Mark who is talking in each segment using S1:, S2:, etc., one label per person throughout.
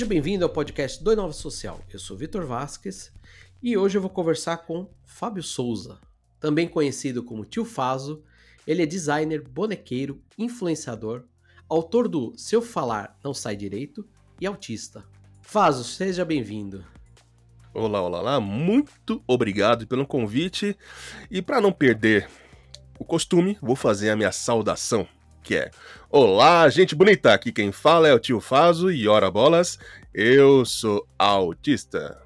S1: Seja bem-vindo ao podcast do Inova Social. Eu sou Vitor Vasques e hoje eu vou conversar com Fábio Souza, também conhecido como Tio Fazo. Ele é designer, bonequeiro, influenciador, autor do Seu Falar Não Sai Direito e autista. Fazo, seja bem-vindo.
S2: Olá, olá, olá. Muito obrigado pelo convite. E para não perder o costume, vou fazer a minha saudação, que é: Olá, gente bonita. Aqui quem fala é o tio Fazo e ora bolas, eu sou autista.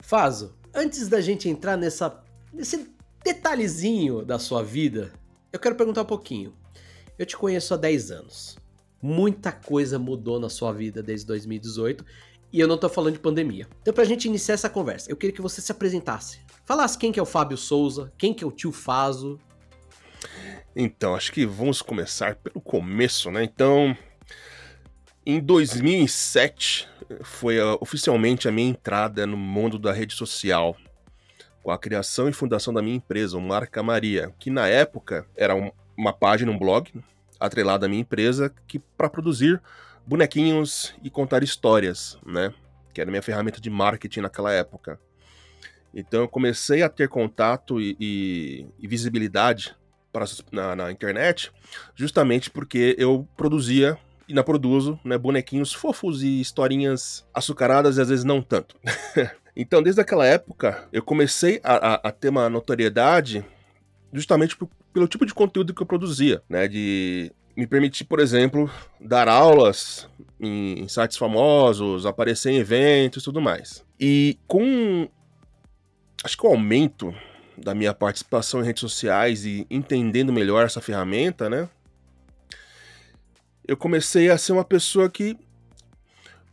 S1: Fazo, antes da gente entrar nessa nesse detalhezinho da sua vida, eu quero perguntar um pouquinho. Eu te conheço há 10 anos. Muita coisa mudou na sua vida desde 2018 e eu não tô falando de pandemia. Então, pra gente iniciar essa conversa, eu queria que você se apresentasse. Falasse quem que é o Fábio Souza, quem que é o tio Fazo.
S2: Então, acho que vamos começar pelo começo, né? Então, em 2007 foi uh, oficialmente a minha entrada no mundo da rede social, com a criação e fundação da minha empresa, o Marca Maria, que na época era um, uma página, um blog, atrelada à minha empresa, que para produzir bonequinhos e contar histórias, né? Que era minha ferramenta de marketing naquela época. Então eu comecei a ter contato e, e, e visibilidade para, na, na, internet, justamente porque eu produzia e ainda produzo né, bonequinhos fofos e historinhas açucaradas e às vezes não tanto. então, desde aquela época, eu comecei a, a, a ter uma notoriedade justamente por, pelo tipo de conteúdo que eu produzia, né? De me permitir, por exemplo, dar aulas em, em sites famosos, aparecer em eventos e tudo mais. E com acho que o aumento da minha participação em redes sociais e entendendo melhor essa ferramenta, né? Eu comecei a ser uma pessoa que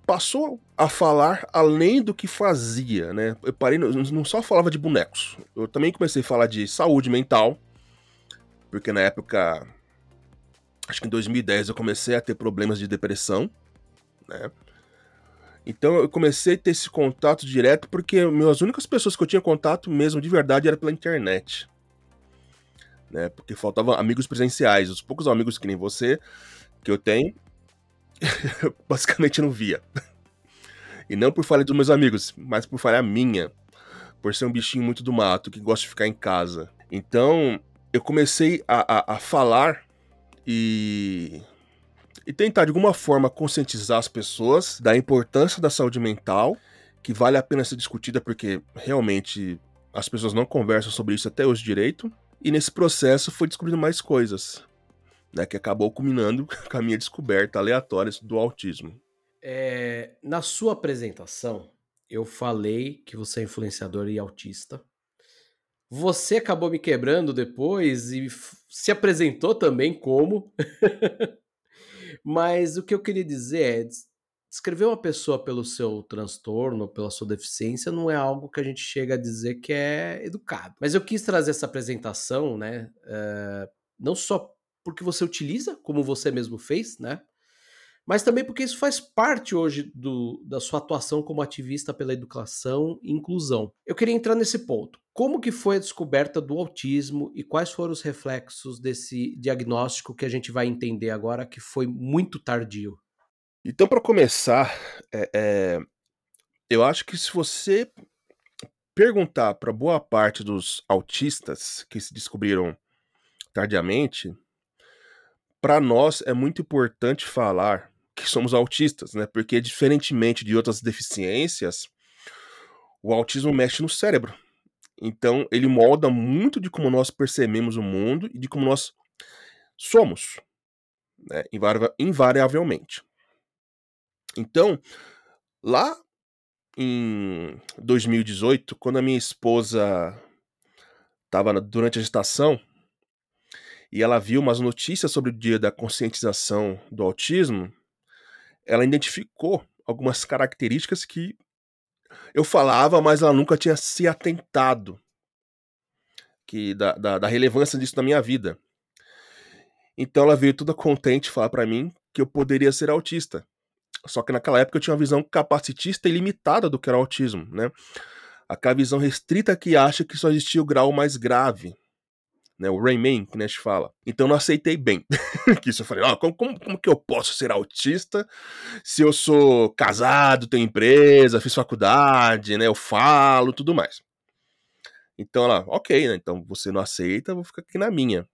S2: passou a falar além do que fazia, né? Eu parei, não só falava de bonecos, eu também comecei a falar de saúde mental, porque na época acho que em 2010 eu comecei a ter problemas de depressão, né? Então eu comecei a ter esse contato direto porque as únicas pessoas que eu tinha contato mesmo de verdade era pela internet. Né? Porque faltavam amigos presenciais. Os poucos amigos que nem você que eu tenho, eu basicamente não via. E não por falha dos meus amigos, mas por falha minha. Por ser um bichinho muito do mato, que gosta de ficar em casa. Então, eu comecei a, a, a falar e, e tentar de alguma forma conscientizar as pessoas da importância da saúde mental, que vale a pena ser discutida porque realmente as pessoas não conversam sobre isso até hoje direito. E nesse processo foi descobrindo mais coisas, né, que acabou culminando com a minha descoberta aleatória do autismo.
S1: É, na sua apresentação, eu falei que você é influenciador e autista. Você acabou me quebrando depois e se apresentou também como. Mas o que eu queria dizer é: descrever uma pessoa pelo seu transtorno, pela sua deficiência, não é algo que a gente chega a dizer que é educado. Mas eu quis trazer essa apresentação, né? Uh, não só porque você utiliza, como você mesmo fez, né? mas também porque isso faz parte hoje do, da sua atuação como ativista pela educação e inclusão. Eu queria entrar nesse ponto. Como que foi a descoberta do autismo e quais foram os reflexos desse diagnóstico que a gente vai entender agora que foi muito tardio?
S2: Então, para começar, é, é, eu acho que se você perguntar para boa parte dos autistas que se descobriram tardiamente, para nós é muito importante falar que somos autistas, né? Porque diferentemente de outras deficiências, o autismo mexe no cérebro. Então, ele molda muito de como nós percebemos o mundo e de como nós somos, né? invariavelmente. Então, lá em 2018, quando a minha esposa estava durante a gestação e ela viu umas notícias sobre o dia da conscientização do autismo, ela identificou algumas características que eu falava, mas ela nunca tinha se atentado que da, da, da relevância disso na minha vida. Então ela veio toda contente falar para mim que eu poderia ser autista. Só que naquela época eu tinha uma visão capacitista e limitada do que era autismo, né? Aquela visão restrita que acha que só existia o grau mais grave. Né? O Rayman, que gente fala. Então não aceitei bem. que isso eu falei, ah, como, como, como, que eu posso ser autista se eu sou casado, tenho empresa, fiz faculdade, né? Eu falo, tudo mais. Então ela, ok, né? Então você não aceita, vou ficar aqui na minha.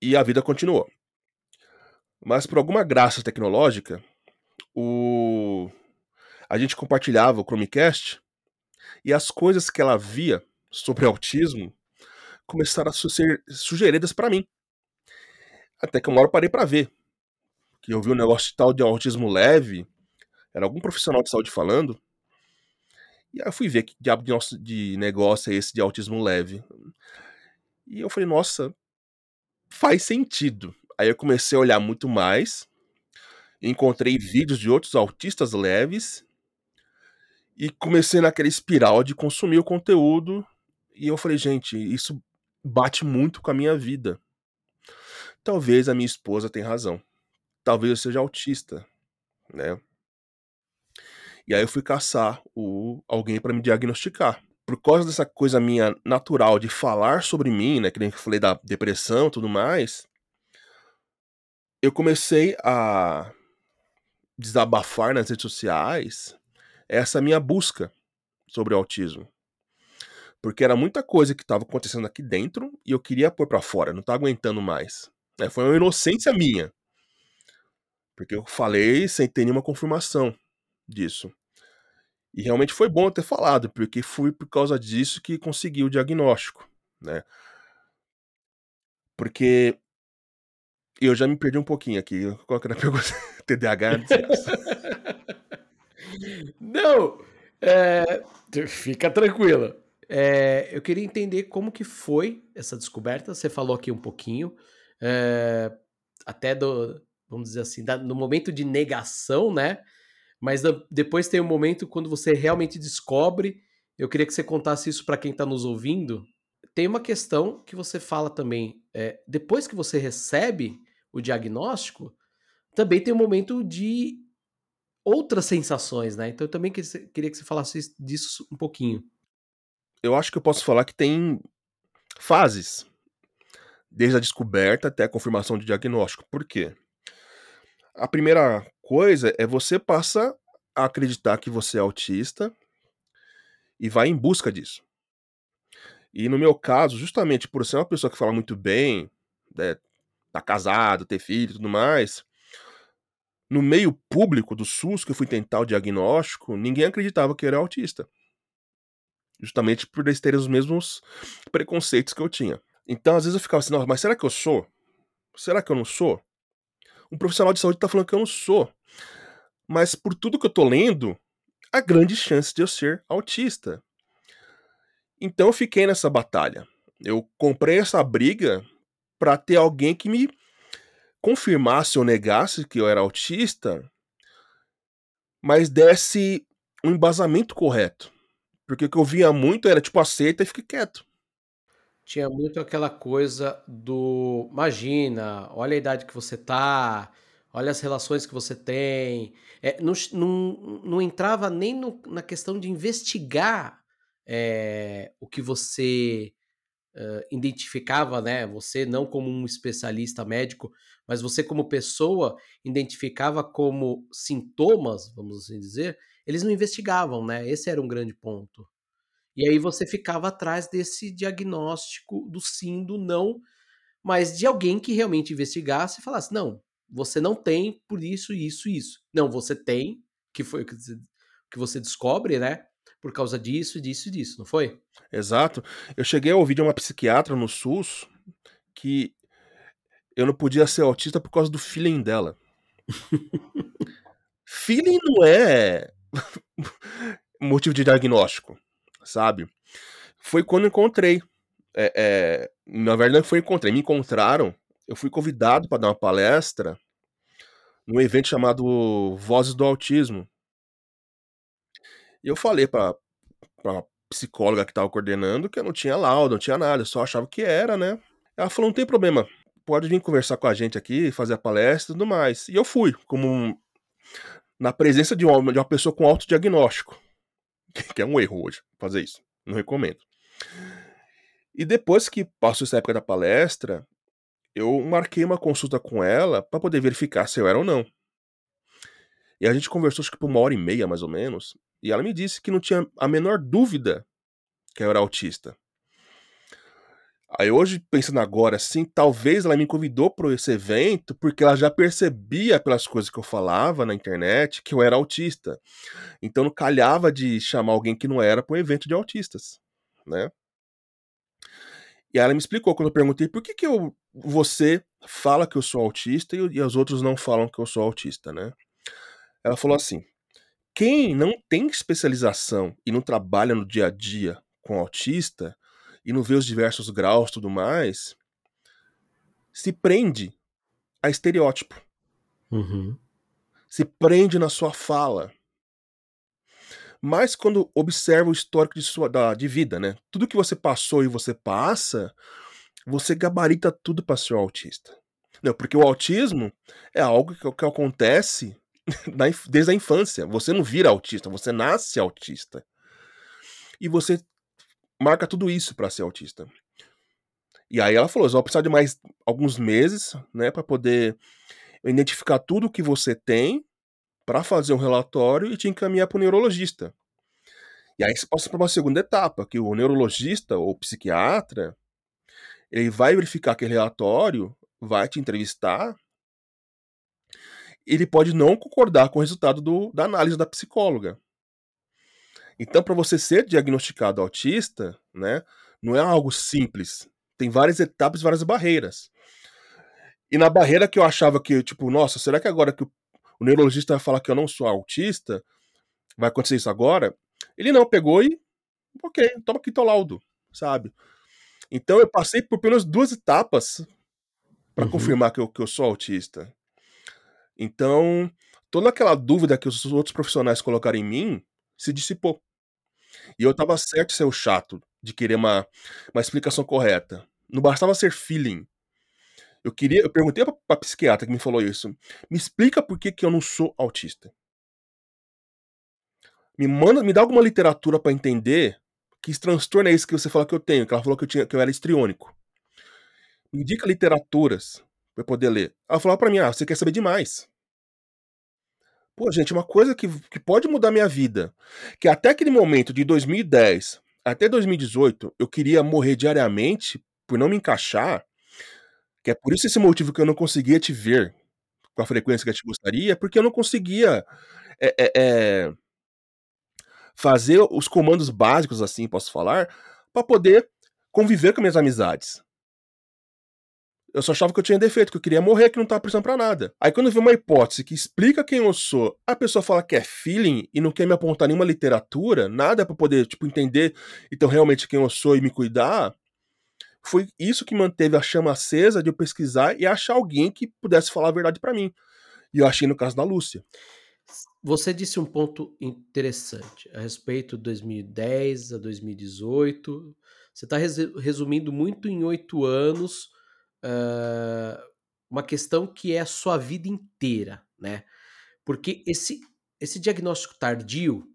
S2: E a vida continuou. Mas por alguma graça tecnológica, o a gente compartilhava o Chromecast e as coisas que ela via sobre autismo começaram a ser sugeridas para mim. Até que uma hora eu parei para ver. Que eu vi um negócio de tal de autismo leve, era algum profissional de saúde falando. E aí eu fui ver que diabo de negócio é esse de autismo leve. E eu falei, nossa, faz sentido. Aí eu comecei a olhar muito mais, encontrei vídeos de outros autistas leves e comecei naquela espiral de consumir o conteúdo. E eu falei, gente, isso bate muito com a minha vida. Talvez a minha esposa tenha razão. Talvez eu seja autista, né? E aí eu fui caçar o alguém para me diagnosticar. Por causa dessa coisa minha natural de falar sobre mim, né, que nem eu falei da depressão, tudo mais, eu comecei a desabafar nas redes sociais essa minha busca sobre o autismo. Porque era muita coisa que estava acontecendo aqui dentro e eu queria pôr para fora, não estava aguentando mais. É, foi uma inocência minha. Porque eu falei sem ter nenhuma confirmação disso. E realmente foi bom ter falado, porque foi por causa disso que consegui o diagnóstico, né? Porque eu já me perdi um pouquinho aqui. Qual que era a pergunta? TDAH?
S1: Não, é, fica tranquila. É, eu queria entender como que foi essa descoberta. Você falou aqui um pouquinho, é, até do, vamos dizer assim, da, no momento de negação, né? Mas do, depois tem um momento quando você realmente descobre. Eu queria que você contasse isso para quem está nos ouvindo. Tem uma questão que você fala também. É, depois que você recebe o diagnóstico, também tem um momento de outras sensações, né? Então eu também queria que você falasse disso um pouquinho
S2: eu acho que eu posso falar que tem fases, desde a descoberta até a confirmação de diagnóstico. Por quê? A primeira coisa é você passa a acreditar que você é autista e vai em busca disso. E no meu caso, justamente por ser uma pessoa que fala muito bem, né, tá casado, ter filho e tudo mais, no meio público do SUS que eu fui tentar o diagnóstico, ninguém acreditava que eu era autista justamente por eles terem os mesmos preconceitos que eu tinha. Então, às vezes eu ficava assim, mas será que eu sou? Será que eu não sou? Um profissional de saúde está falando que eu não sou. Mas por tudo que eu tô lendo, há grande chance de eu ser autista. Então eu fiquei nessa batalha. Eu comprei essa briga para ter alguém que me confirmasse ou negasse que eu era autista, mas desse um embasamento correto. Porque o que eu via muito era tipo, aceita e fique quieto.
S1: Tinha muito aquela coisa do. Imagina, olha a idade que você tá, olha as relações que você tem. É, não, não, não entrava nem no, na questão de investigar é, o que você uh, identificava, né? Você não como um especialista médico, mas você como pessoa identificava como sintomas, vamos assim dizer, eles não investigavam, né? Esse era um grande ponto. E aí você ficava atrás desse diagnóstico do sim, do não, mas de alguém que realmente investigasse e falasse: não, você não tem por isso, isso, isso. Não, você tem, que foi o que você descobre, né? Por causa disso, disso e disso, não foi?
S2: Exato. Eu cheguei a ouvir de uma psiquiatra no SUS que eu não podia ser autista por causa do feeling dela. feeling não é motivo de diagnóstico, sabe? Foi quando encontrei. É, é, na verdade, não foi encontrei, me encontraram. Eu fui convidado para dar uma palestra num evento chamado Vozes do Autismo. E eu falei para a psicóloga que estava coordenando que eu não tinha laudo, não tinha nada, eu só achava que era, né? Ela falou: não tem problema, pode vir conversar com a gente aqui, fazer a palestra e tudo mais. E eu fui, como na presença de uma, de uma pessoa com autodiagnóstico. Que é um erro hoje fazer isso. Não recomendo. E depois que passou essa época da palestra, eu marquei uma consulta com ela pra poder verificar se eu era ou não. E a gente conversou acho que por 1 hora e meia, mais ou menos, e ela me disse que não tinha a menor dúvida que eu era autista. Aí hoje, pensando agora assim, talvez ela me convidou para esse evento, porque ela já percebia pelas coisas que eu falava na internet que eu era autista. Então não calhava de chamar alguém que não era para um evento de autistas, né. E ela me explicou quando eu perguntei: "Por que que eu você fala que eu sou autista e e os outros não falam que eu sou autista, né?". Ela falou assim: "Quem não tem especialização e não trabalha no dia a dia com autista, e não vê os diversos graus, tudo mais" "se prende a estereótipo".
S1: Uhum.
S2: Se prende na sua fala. Mas quando observa o histórico de sua da de vida, né, tudo que você passou e você passa, você gabarita tudo pra ser um autista. Não, porque o autismo é algo que que acontece desde a infância, você não vira autista, você nasce autista. E você marca tudo isso pra ser autista. E aí ela falou: "Você vai precisar de mais alguns meses, né, pra poder identificar tudo que você tem, pra fazer um relatório e te encaminhar para o neurologista". E aí você passa pra uma segunda etapa, que o neurologista ou psiquiatra, ele vai verificar aquele relatório, vai te entrevistar ele pode não concordar com o resultado do da análise da psicóloga. Então pra você ser diagnosticado autista, né, não é algo simples, tem várias etapas várias barreiras. E na barreira que eu achava que, tipo: "Nossa, será que agora que o o neurologista vai falar que eu não sou autista, vai acontecer isso agora?", ele não, pegou e: "Ok, toma aqui teu laudo", sabe. Então eu passei por pelo menos 2 etapas pra
S1: Uhum.
S2: confirmar que eu que eu sou autista. Então, toda aquela dúvida que os outros profissionais colocaram em mim, se dissipou. E eu estava certo ser o chato, de querer uma uma explicação correta. Não bastava ser feeling. Eu queria eu perguntei pra pra psiquiatra que me falou isso: "Me explica por que que eu não sou autista". Me manda me dá alguma literatura pra entender que transtorno é esse que você fala que eu tenho, que ela falou que eu tinha que eu era histriônico. Me indica literaturas eu poder ler. Ela falava pra mim: "Ah, você quer saber demais". Pô, gente, uma coisa que que pode mudar minha vida, que até aquele momento de 2010 até 2018 eu queria morrer diariamente por não me encaixar, que é por isso esse motivo que eu não conseguia te ver com a frequência que a gente gostaria, porque eu não conseguia, eh eh eh fazer os comandos básicos, assim posso falar, pra poder conviver com minhas amizades. Eu só achava que eu tinha defeito, que eu queria morrer, que não estava prestando pra nada. Aí quando eu vi uma hipótese que explica quem eu sou, a pessoa fala que é feeling e não quer me apontar nenhuma literatura, nada pra poder, tipo, entender, então, realmente quem eu sou e me cuidar, foi isso que manteve a chama acesa de eu pesquisar e achar alguém que pudesse falar a verdade pra mim. E eu achei no caso da Lúcia.
S1: Você disse um ponto interessante a respeito de 2010 a 2018. Você tá resu resumindo muito em 8 anos, hã, uma questão que é a sua vida inteira, né. Porque esse esse diagnóstico tardio,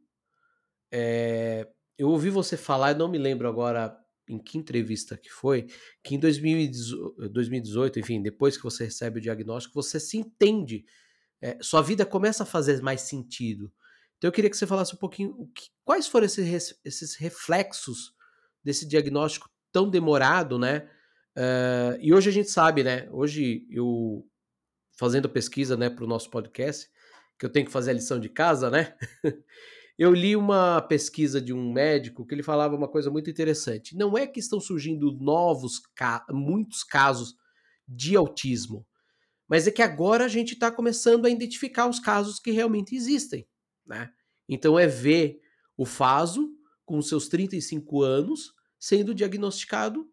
S1: eh, eu ouvi você falar, eu não me lembro agora em que entrevista que foi, que em 2018 2018, enfim, depois que você recebe o diagnóstico, você se entende, eh, sua vida começa a fazer mais sentido. Então eu queria que você falasse um pouquinho que quais foram esses esses reflexos desse diagnóstico tão demorado, né. Hã, e hoje a gente sabe, né, hoje eu fazendo pesquisa, né, para o nosso podcast, que eu tenho que fazer a lição de casa, né, eu li uma pesquisa de um médico que ele falava uma coisa muito interessante: "Não é que estão surgindo novos ca muitos casos de autismo, mas é que agora a gente tá começando a identificar os casos que realmente existem", né. Então é ver o Faso, com seus 35 anos, sendo diagnosticado,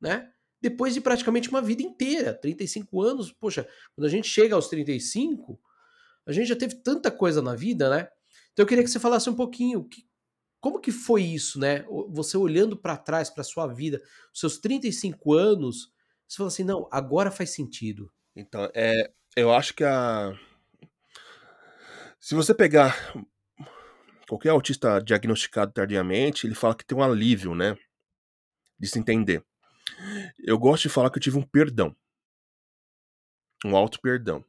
S1: né, depois de praticamente uma vida inteira, 35 anos, poxa, quando a gente chega aos 35, a gente já teve tanta coisa na vida, né. Então eu queria que você falasse um pouquinho que como que foi isso, né, você olhando pra trás, pra sua vida, seus 35 anos, você falou assim: "Não, agora faz sentido".
S2: Então, eh, eu acho que a se você pegar qualquer autista diagnosticado tardiamente, ele fala que tem um alívio, né. de se entender. Eu gosto de falar que eu tive um perdão. Um auto perdão.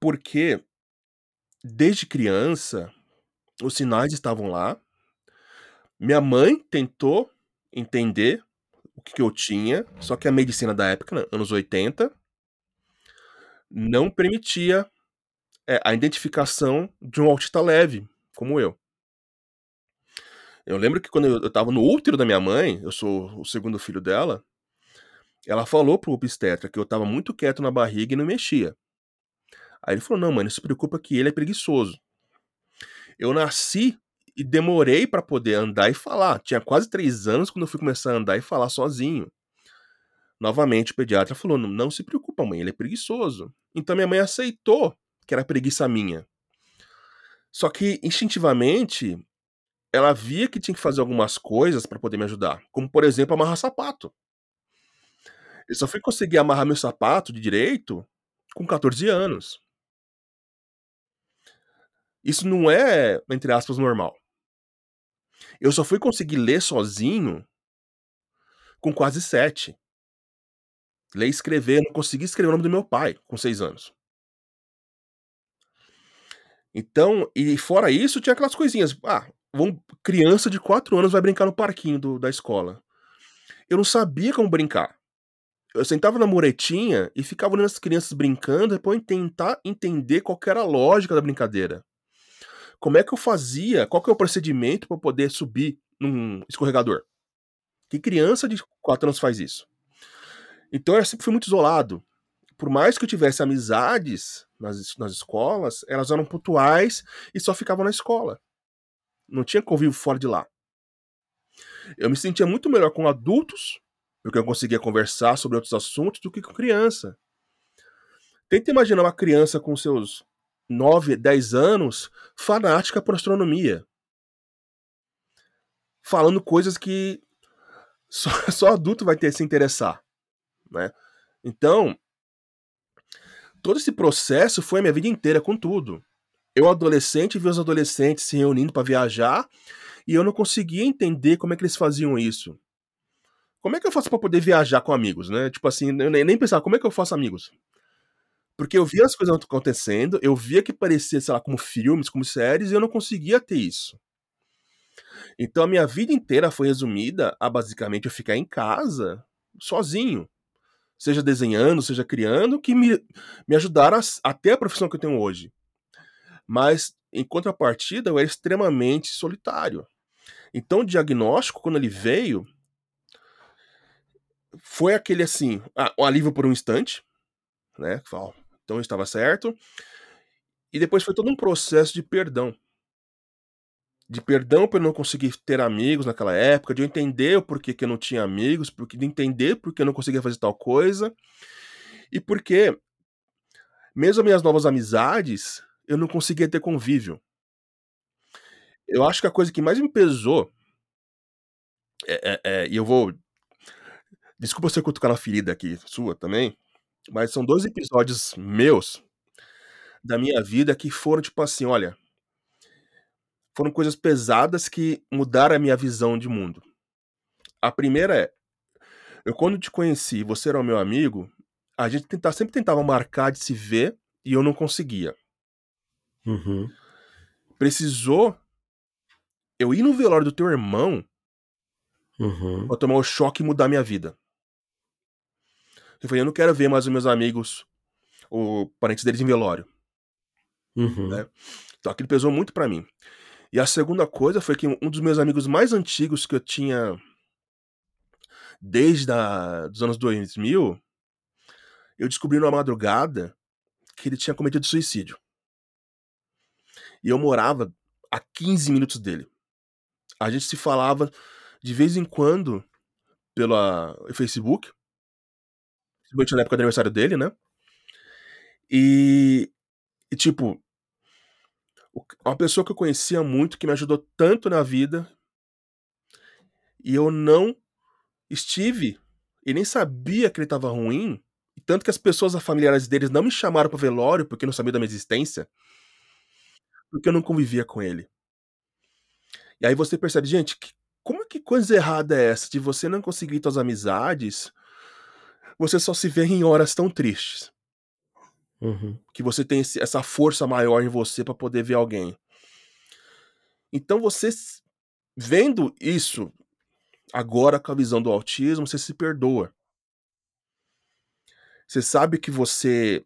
S2: Porque desde criança os sinais estavam lá. Minha mãe tentou entender o que eu tinha, só que a medicina da época, né, anos 80 não permitia, eh, a identificação de um autista leve, como eu. Eu lembro que quando eu estava no útero da minha mãe, eu sou o segundo filho dela, ela falou para o obstetra que eu estava muito quieto na barriga e não mexia. Aí ele falou: "Não mãe, não se preocupa que ele é preguiçoso". Eu nasci e demorei pra poder andar e falar, tinha quase 3 anos quando eu fui começar a andar e falar sozinho. Novamente o pediatra falou: "Não não se preocupa mãe, ele é preguiçoso". Então minha mãe aceitou que era preguiça minha. Só que instintivamente, ela via que tinha que fazer algumas coisas pra poder me ajudar, como por exemplo amarrar sapato. Eu só fui conseguir amarrar meu sapato de direito com 14 anos. Isso não é, entre aspas, "normal". Eu só fui conseguir ler sozinho com quase 7. Ler e escrever, não conseguia escrever o nome do meu pai com 6 anos. Então e fora isso tinha aquelas coisinhas, ah, vamos criança de 4 anos vai brincar no parquinho do da escola. Eu não sabia como brincar. Eu sentava na muretinha e ficava olhando as crianças brincando eu tentar entender qual era a lógica da brincadeira. Como é que eu fazia, qual que é o procedimento eu poder subir num escorregador? Que criança de 4 anos faz isso? Então eu sempre fui muito isolado. Por mais que eu tivesse amizades nas nas escolas, elas eram pontuais e só ficavam na escola. Não tinha convívio fora de lá. Eu me sentia muito melhor com adultos, porque eu conseguia conversar sobre outros assuntos, do que com criança. Tenta imaginar uma criança com seus 9, 10 anos, fanática por astronomia. Falando coisas que só só adulto vai ter se interessar, né. Então todo esse processo foi a minha vida inteira com tudo. Eu adolescente, via os adolescentes se reunindo pra viajar, e eu não conseguia entender como é que eles faziam isso. Como é que eu faço pra poder viajar com amigos, né, tipo assim, eu nem nem pensava: "Como é que eu faço amigos?". Porque eu via as coisas acontecendo, eu via que parecia, sei lá, como filmes, como séries, e eu não conseguia ter isso. Então a minha vida inteira foi resumida a basicamente eu ficar em casa, sozinho. Seja desenhando, seja criando, que me me ajudaram a s a ter a profissão que eu tenho hoje. Mas, em contrapartida, eu era extremamente solitário. Então o diagnóstico, quando ele veio foi aquele assim, ah, um alívio por um instante, né, que fala: "Ó, então eu estava certo". E depois foi todo um processo de perdão. De perdão por eu não conseguir ter amigos naquela época, de eu entender o porquê que eu não tinha amigos, porque de entender porque eu não conseguia fazer tal coisa, e porque mesmo as minhas novas amizades, eu não conseguia ter convívio. Eu acho que a coisa que mais me pesou é é é e eu vou desculpa se eu cutucar na ferida aqui, sua também, mas são 2 episódios meus, da minha vida que foram tipo assim, olha foram coisas pesadas que mudaram a minha visão de mundo. A primeira é, eu quando te conheci, você era o meu amigo, a gente tenta sempre tentava marcar de se ver, e eu não conseguia.
S1: Uhum.
S2: Precisou eu ir no velório do teu irmão
S1: Uhum.
S2: pra tomar o choque e mudar a minha vida. Eu falei: "Eu não quero ver mais os meus amigos, o parentes deles em velório".
S1: Uhum.
S2: Né. Então aquilo pesou muito pra mim. E a segunda coisa foi que um dos meus amigos mais antigos que eu tinha desde da dos anos 2000, eu descobri numa madrugada que ele tinha cometido suicídio. E eu morava a 15 minutos dele. A gente se falava de vez em quando pela Facebook. Principalmente na época do aniversário dele, né. E e tipo uma pessoa que eu conhecia muito, que me ajudou tanto na vida e eu não estive e nem sabia que ele estava ruim, tanto que as pessoas familiares deles não me chamaram para velório, porque não sabia da minha existência porque eu não convivia com ele. E aí você percebe, gente, que como que coisa errada é essa de você não conseguir suas amizades, você só se vê em horas tão tristes?
S1: Uhum.
S2: Que você tem esse essa força maior em você pra poder ver alguém. Então você vendo isso, agora com a visão do autismo, você se perdoa. Você sabe que você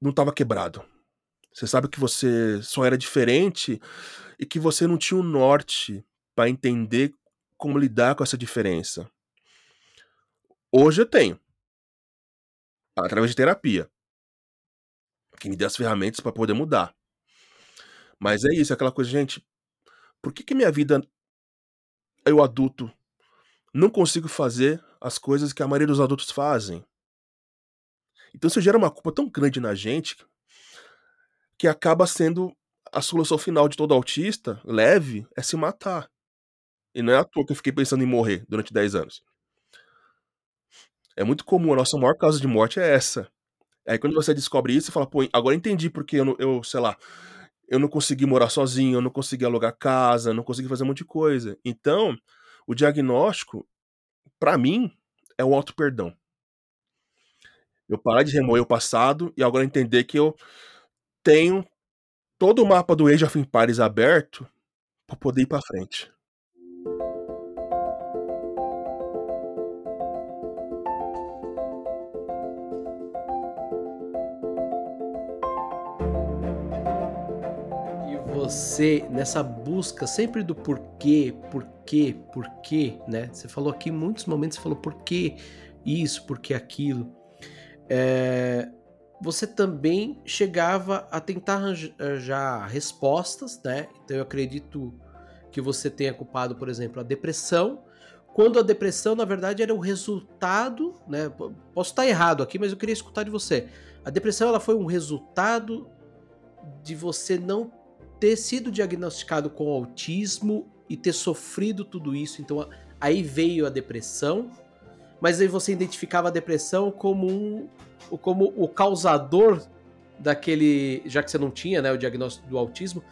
S2: não estava quebrado. Você sabe que você só era diferente e que você não tinha um norte pra entender como lidar com essa diferença. Hoje eu tenho. Através de terapia. Que me deu as ferramentas pra poder mudar. Mas é isso, é aquela coisa, gente, por que que minha vida eu adulto não consigo fazer as coisas que a maioria dos adultos fazem? Então isso gera uma culpa tão grande na gente que acaba sendo a solução final de todo autista, leve, é se matar. E não é à toa que eu fiquei pensando em morrer durante 10 anos. É muito comum, a nossa maior causa de morte é essa. Aí quando você descobre isso, você fala: "Pô, agora entendi porque eu eu, sei lá, eu não consegui morar sozinho, eu não consegui alugar casa, não consegui fazer um monte de coisa". Então, o diagnóstico, pra mim, é o auto-perdão. Eu parar de remoer o passado e agora entender que eu tenho todo o mapa do Age of Empires aberto pra poder ir pra frente.
S1: E você, nessa busca sempre do porquê, porquê, porquê, né, você falou aqui em muitos momentos, você falou: "Por que isso? Por que aquilo?". Eh, você também chegava a tentar arranja arranjar respostas, né, então eu acredito que você tenha culpado, por exemplo, a depressão, quando a depressão na verdade era o resultado, né, po posso estar errado aqui, mas eu queria escutar de você. A depressão ela foi um resultado de você não ter sido diagnosticado com autismo e ter sofrido tudo isso, então aí veio a depressão, mas aí você identificava a depressão como um como o causador daquele já que você não tinha, né, o diagnóstico do autismo,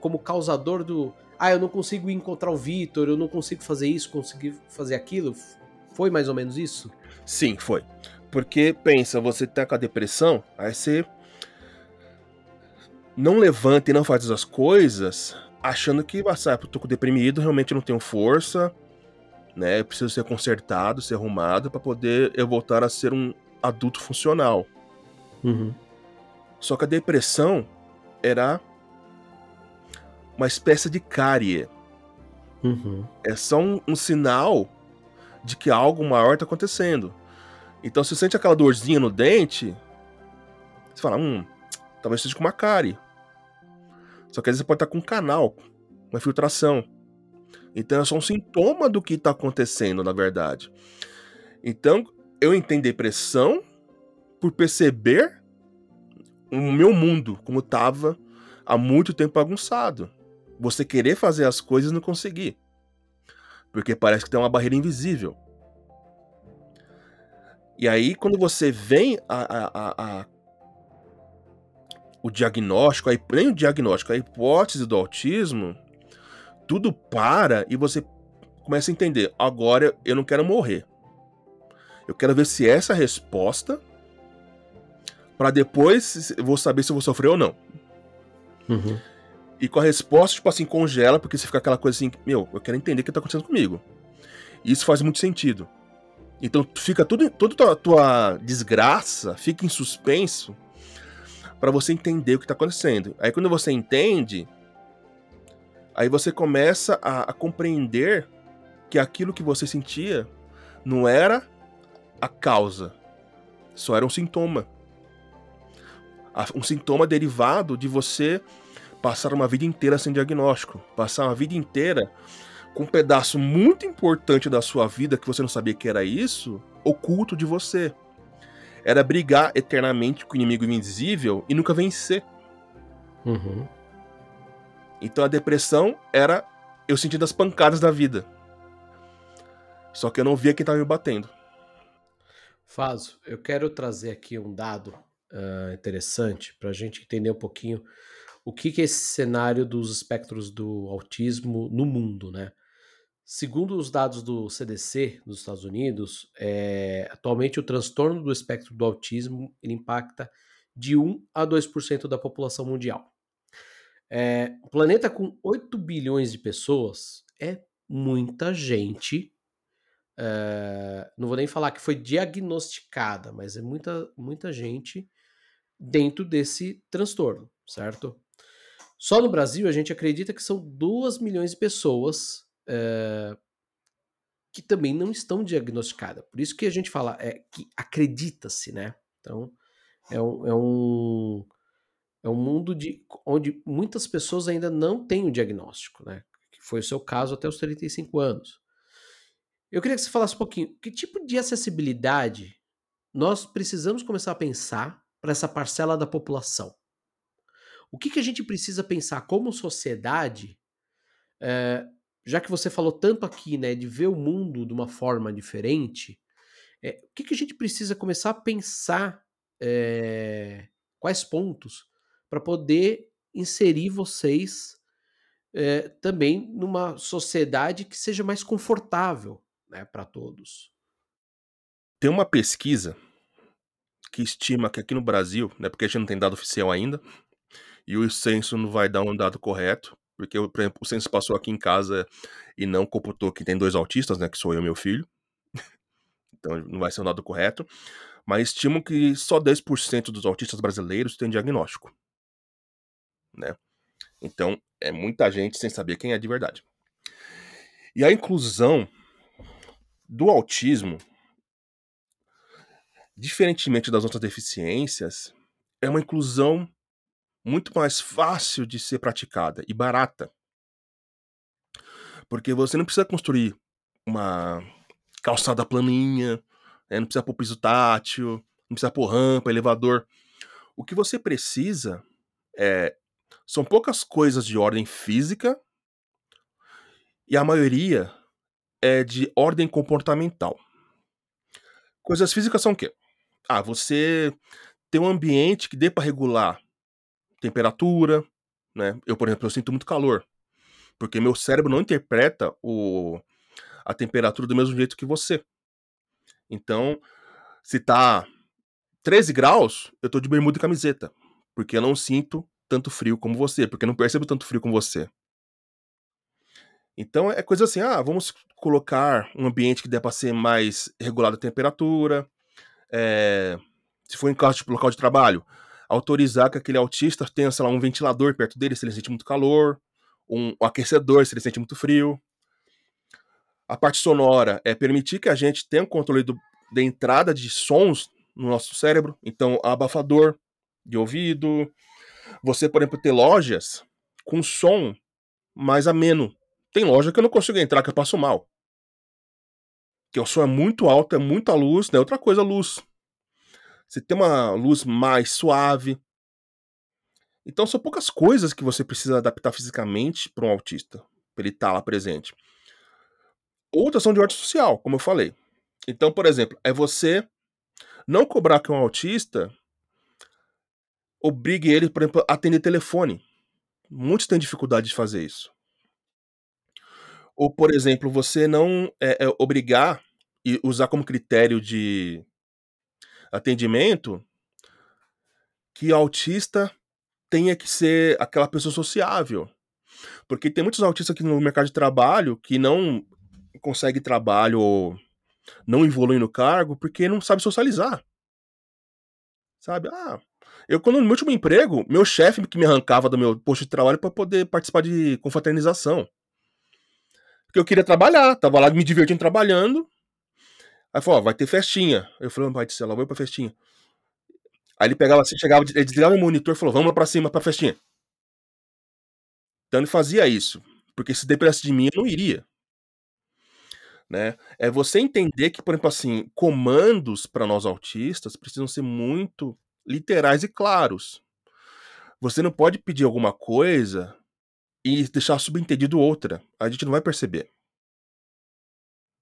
S1: como causador do: "Ah, eu não consigo encontrar o Victor, eu não consigo fazer isso, conseguir fazer aquilo", foi mais ou menos isso?
S2: Sim, foi. Porque pensa, você tá com a depressão, aí você não levanta e não faz as coisas achando que: "Ah, sabe, eu tô deprimido, realmente não tenho força, né, eu preciso ser consertado, ser arrumado pra poder eu voltar a ser um adulto funcional".
S1: Uhum.
S2: Só que a depressão era uma espécie de cárie.
S1: Uhum.
S2: É só um um sinal de que algo maior tá acontecendo. Então você sente aquela dorzinha no dente, você fala: "Hum, talvez seja com uma cárie". Só que às vezes você pode estar com um canal, uma infiltração. Então é só um sintoma do que tá acontecendo, na verdade. Então, eu entrei em depressão por perceber o meu mundo como estava há muito tempo bagunçado. Você querer fazer as coisas e não conseguir. Porque parece que tem uma barreira invisível. E aí quando você vem a a a o diagnóstico, nem o diagnóstico, a hipótese do autismo, tudo para e você começa a entender: "Agora eu não quero morrer. Eu quero ver se essa é a resposta pra depois eu vou saber se eu vou sofrer ou não".
S1: Uhum.
S2: E com a resposta, tipo assim, congela, porque você fica aquela coisa assim: "Meu, eu quero entender o que tá acontecendo comigo". Isso faz muito sentido. Então fica tudo toda tua tua desgraça fica em suspenso pra você entender o que tá acontecendo. Aí quando você entende aí você começa a a compreender que aquilo que você sentia não era a causa, só era um sintoma. Um sintoma derivado de você passar uma vida inteira sem diagnóstico, passar uma vida inteira com um pedaço muito importante da sua vida que você não sabia que era isso, oculto de você. Era brigar eternamente com o inimigo invisível e nunca vencer.
S1: Uhum.
S2: Então a depressão era eu sentindo as pancadas da vida. Só que eu não via quem estava me batendo.
S1: Fazo, eu quero trazer aqui um dado, hã, interessante pra gente entender um pouquinho o que que é esse cenário dos espectros do autismo no mundo, né. Segundo os dados do CDC dos Estados Unidos, é, atualmente o transtorno do espectro do autismo impacta de 1 a 2% da população mundial. É, um planeta com 8 bilhões de pessoas é muita gente. É, não vou nem falar que foi diagnosticada, mas é muita, muita gente dentro desse transtorno, certo? Só no Brasil a gente acredita que são 2 milhões de pessoas é, que também não estão diagnosticadas. Por isso que a gente fala é, que acredita-se, né? Então, é um, é um, é um mundo de, onde muitas pessoas ainda não têm o diagnóstico, né? Que foi o seu caso até os 35 anos. Eu queria que você falasse um pouquinho, que tipo de acessibilidade nós precisamos começar a pensar para essa parcela da população? O que, que a gente precisa pensar como sociedade é, já que você falou tanto aqui, né, de ver o mundo de uma forma diferente, é, o que, que a gente precisa começar a pensar é, quais pontos para poder inserir vocês é, também numa sociedade que seja mais confortável né, para todos?
S2: Tem uma pesquisa que estima que aqui no Brasil, né, porque a gente não tem dado oficial ainda, e o censo não vai dar um dado correto, porque, por exemplo, o censo passou aqui em casa e não computou que tem dois autistas, né? Que sou eu e meu filho. então não vai ser o dado correto. Mas estimam que só 10% dos autistas brasileiros têm diagnóstico. Né? Então, é muita gente sem saber quem é de verdade. E a inclusão do autismo, diferentemente das outras deficiências, é uma inclusão muito mais fácil de ser praticada e barata. Porque você não precisa construir uma calçada planinha, né? não precisa pôr piso tátil, não precisa pôr rampa, elevador. O que você precisa é são poucas coisas de ordem física e a maioria é de ordem comportamental. Coisas físicas são o quê? Ah, você tem um ambiente que dê para regular temperatura, né? Eu, por exemplo, eu sinto muito calor, porque meu cérebro não interpreta o, a temperatura do mesmo jeito que você. Então, se tá 13 graus, eu tô de bermuda e camiseta, porque eu não sinto tanto frio como você, porque eu não percebo tanto frio como você. Então é coisa assim, ah, vamos colocar um ambiente que dê para ser mais regulado a temperatura. É, se for em caso de local de trabalho, autorizar que aquele autista tenha, sei lá, um ventilador perto dele se ele sente muito calor, um, um aquecedor se ele sente muito frio. A parte sonora é permitir que a gente tenha um controle do, da entrada de sons no nosso cérebro, então abafador de ouvido. Você, por exemplo, ter lojas com som mais ameno. Tem loja que eu não consigo entrar, que eu passo mal. Que o som é muito alto, é muita luz, né? Outra coisa, luz. Você tem uma luz mais suave. Então são poucas coisas que você precisa adaptar fisicamente para um autista, para ele estar tá lá presente. Outras são de ordem social, como eu falei. Então, por exemplo, é você não cobrar que um autista obrigue ele, por exemplo, a atender telefone. Muitos têm dificuldade de fazer isso. Ou, por exemplo, você não é, é, obrigar e usar como critério de atendimento que o autista tenha que ser aquela pessoa sociável. Porque tem muitos autistas aqui no mercado de trabalho que não consegue trabalho ou não evoluem no cargo porque não sabe socializar. Sabe? Ah, eu quando no meu último emprego, meu chefe que me arrancava do meu posto de trabalho para poder participar de confraternização. Porque eu queria trabalhar, tava lá me divertindo trabalhando, Aí falou, ó, vai ter festinha. Eu falei, pai do céu, lá vou pra festinha. Aí ele pegava assim, chegava, ele desligava o monitor e falou, vamos lá pra cima pra festinha. Então ele fazia isso. Porque se dependesse de mim, eu não iria. Né? É você entender que, por exemplo, assim, comandos para nós autistas precisam ser muito literais e claros. Você não pode pedir alguma coisa e deixar subentendido outra. A gente não vai perceber.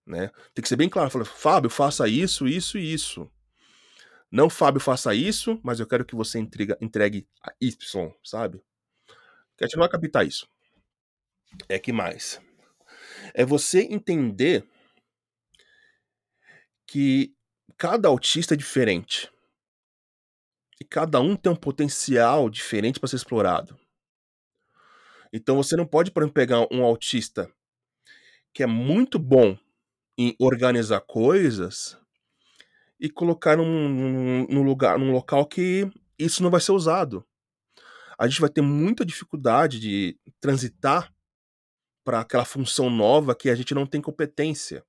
S2: Né? Tem que ser bem claro. Fala, Fábio, faça isso, isso e isso. Não, Fábio, faça isso, mas eu quero que você entregue, entregue a Y, sabe? Que a gente não vai captar isso. É que mais. É você entender que cada autista é diferente. E cada um tem um potencial diferente para ser explorado. Então você não pode, por exemplo, pegar um autista que é muito bom em organizar coisas e colocar num, num, lugar, num local que isso não vai ser usado. A gente vai ter muita dificuldade de transitar para aquela função nova que a gente não tem competência.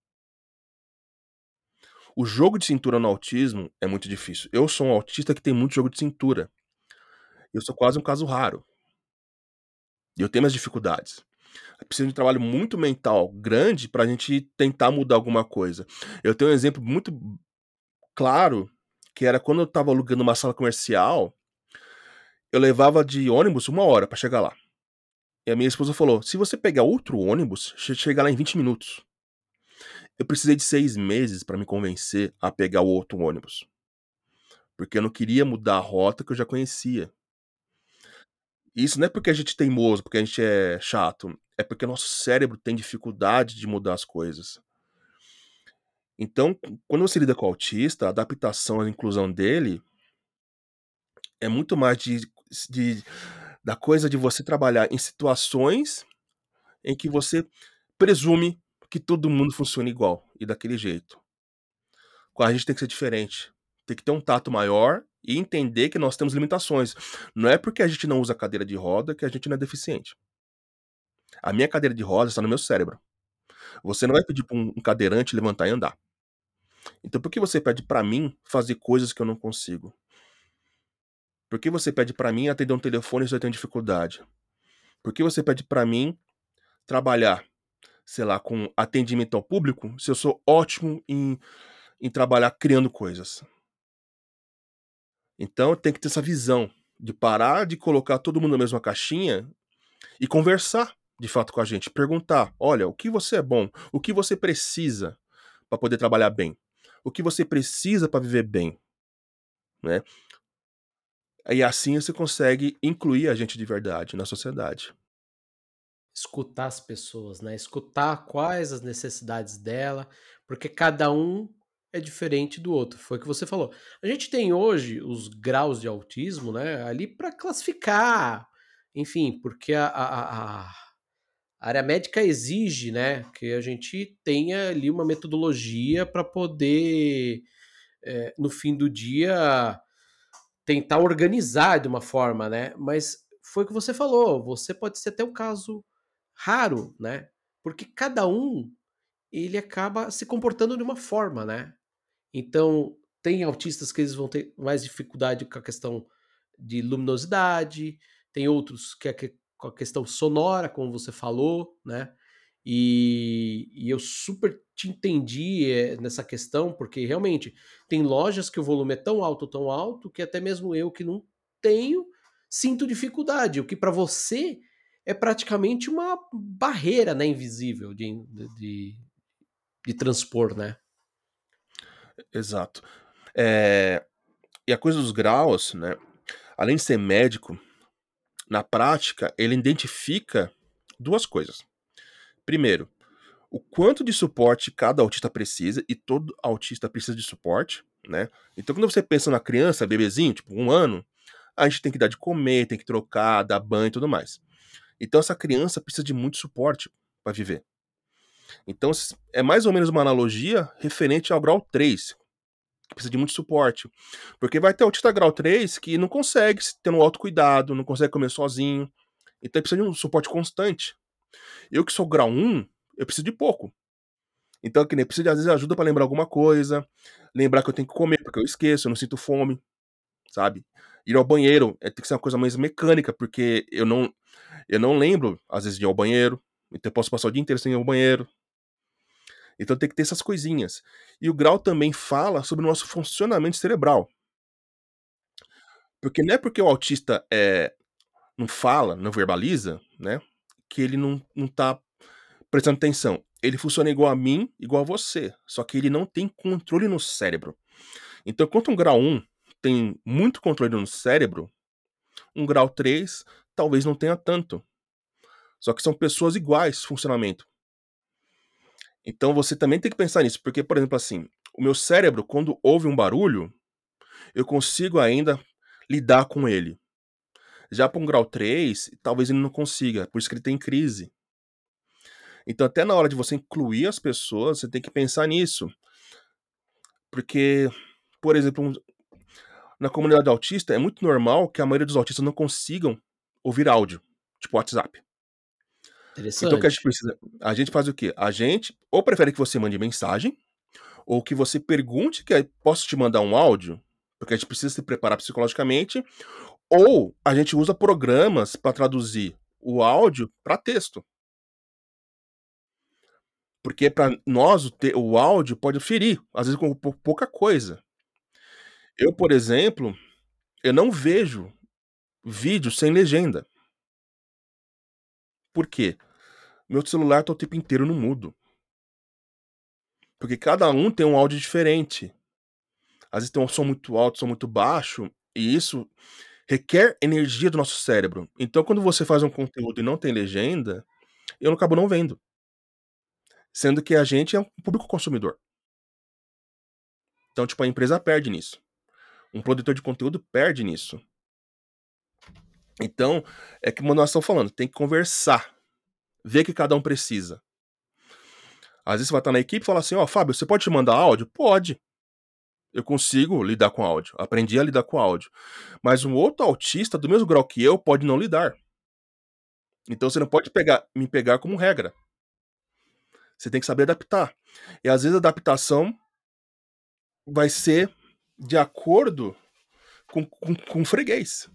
S2: O jogo de cintura no autismo é muito difícil. Eu sou um autista que tem muito jogo de cintura. Eu sou quase um caso raro. E eu tenho minhas dificuldades. Precisa de um trabalho muito mental grande para a gente tentar mudar alguma coisa. Eu tenho um exemplo muito claro, que era quando eu estava alugando uma sala comercial, eu levava de ônibus uma hora para chegar lá. E a minha esposa falou: se você pegar outro ônibus, chega lá em 20 minutos. Eu precisei de seis meses para me convencer a pegar o outro ônibus. Porque eu não queria mudar a rota que eu já conhecia. Isso não é porque a gente é teimoso, porque a gente é chato. É porque nosso cérebro tem dificuldade de mudar as coisas. Então, quando você lida com o autista, a adaptação, a inclusão dele é muito mais de, de da coisa de você trabalhar em situações em que você presume que todo mundo funciona igual e daquele jeito. A gente tem que ser diferente. Tem que ter um tato maior e entender que nós temos limitações. Não é porque a gente não usa cadeira de roda que a gente não é deficiente. A minha cadeira de roda está no meu cérebro. Você não vai pedir para um cadeirante levantar e andar. Então por que você pede para mim fazer coisas que eu não consigo? Por que você pede para mim atender um telefone se eu tenho dificuldade? Por que você pede para mim trabalhar, sei lá, com atendimento ao público se eu sou ótimo em, em trabalhar criando coisas? Então tem que ter essa visão de parar de colocar todo mundo na mesma caixinha e conversar de fato com a gente, perguntar, olha, o que você é bom, o que você precisa para poder trabalhar bem o que você precisa para viver bem, né? E assim você consegue incluir a gente de verdade na sociedade.
S1: Escutar as pessoas, né? Escutar quais as necessidades dela, porque cada um é diferente do outro. Foi o que você falou. A gente tem hoje os graus de autismo, né? Ali para classificar, enfim, porque a, a, a área médica exige, né, que a gente tenha ali uma metodologia para poder, é, no fim do dia, tentar organizar de uma forma, né? Mas foi o que você falou, você pode ser até um caso raro, né? Porque cada um ele acaba se comportando de uma forma, né? Então, tem autistas que eles vão ter mais dificuldade com a questão de luminosidade, tem outros que, é com a questão sonora, como você falou, né? E, e, eu super te entendi é, nessa questão, porque realmente tem lojas que o volume é tão alto, tão alto, que até mesmo eu que não tenho, sinto dificuldade. O que para você é praticamente uma barreira né, invisível de, de, de transpor, né?
S2: Exato. É... E a coisa dos graus, né? Além de ser médico, na prática, ele identifica duas coisas. Primeiro, o quanto de suporte cada autista precisa, e todo autista precisa de suporte, né? Então, quando você pensa na criança, bebezinho, tipo um ano, a gente tem que dar de comer, tem que trocar, dar banho e tudo mais. Então, essa criança precisa de muito suporte para viver. Então, é mais ou menos uma analogia referente ao grau 3, que precisa de muito suporte. Porque vai ter autista grau 3 que não consegue ter um autocuidado, não consegue comer sozinho. Então precisa de um suporte constante. Eu que sou grau 1, eu preciso de pouco. Então, que nem preciso de às vezes ajuda para lembrar alguma coisa, lembrar que eu tenho que comer, porque eu esqueço, eu não sinto fome, sabe? Ir ao banheiro é, tem que ser uma coisa mais mecânica, porque eu não eu não lembro, às vezes, de ir ao banheiro. Então eu posso passar o dia inteiro sem ir ao banheiro, então tem que ter essas coisinhas. E o grau também fala sobre o nosso funcionamento cerebral. Porque não é porque o autista é, não fala, não verbaliza, né? Que ele não, não tá prestando atenção. Ele funciona igual a mim, igual a você. Só que ele não tem controle no cérebro. Então, enquanto um grau 1 tem muito controle no cérebro, um grau 3 talvez não tenha tanto. Só que são pessoas iguais funcionamento. Então você também tem que pensar nisso, porque, por exemplo, assim, o meu cérebro, quando ouve um barulho, eu consigo ainda lidar com ele. Já para um grau 3, talvez ele não consiga, por isso que ele tem crise. Então, até na hora de você incluir as pessoas, você tem que pensar nisso. Porque, por exemplo, na comunidade autista, é muito normal que a maioria dos autistas não consigam ouvir áudio, tipo WhatsApp.
S1: Interessante.
S2: Então, o que a gente precisa? A gente faz o quê? A gente ou prefere que você mande mensagem, ou que você pergunte que posso te mandar um áudio, porque a gente precisa se preparar psicologicamente, ou a gente usa programas para traduzir o áudio para texto. Porque para nós o, te, o áudio pode ferir, às vezes com pouca coisa. Eu, por exemplo, eu não vejo vídeo sem legenda. Por quê? Meu celular tá o tempo inteiro no mudo. Porque cada um tem um áudio diferente. Às vezes tem um som muito alto, som muito baixo, e isso requer energia do nosso cérebro. Então, quando você faz um conteúdo e não tem legenda, eu não acabo não vendo. Sendo que a gente é um público consumidor. Então, tipo, a empresa perde nisso. Um produtor de conteúdo perde nisso. Então, é que nós estamos falando, tem que conversar. Ver o que cada um precisa. Às vezes você vai estar na equipe e falar assim, ó, oh, Fábio, você pode te mandar áudio? Pode eu consigo lidar com áudio. Aprendi a lidar com áudio. Mas um outro autista do mesmo grau que eu pode não lidar. Então você não pode pegar, me pegar como regra. Você tem que saber adaptar. E às vezes a adaptação vai ser de acordo com, com, com o freguês.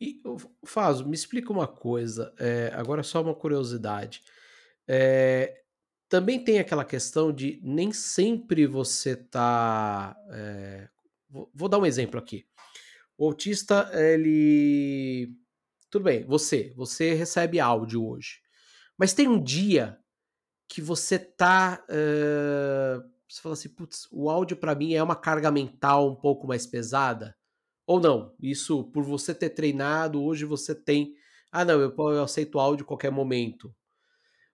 S1: E, Fazo, me explica uma coisa. É, agora só uma curiosidade. É, também tem aquela questão de nem sempre você tá. É, vou, vou, dar um exemplo aqui. O autista, ele. Tudo bem, você, você recebe áudio hoje. Mas tem um dia que você tá. É, você fala assim, putz, o áudio para mim é uma carga mental um pouco mais pesada. Ou não, isso por você ter treinado, hoje você tem. Ah, não, eu, eu aceito áudio a qualquer momento.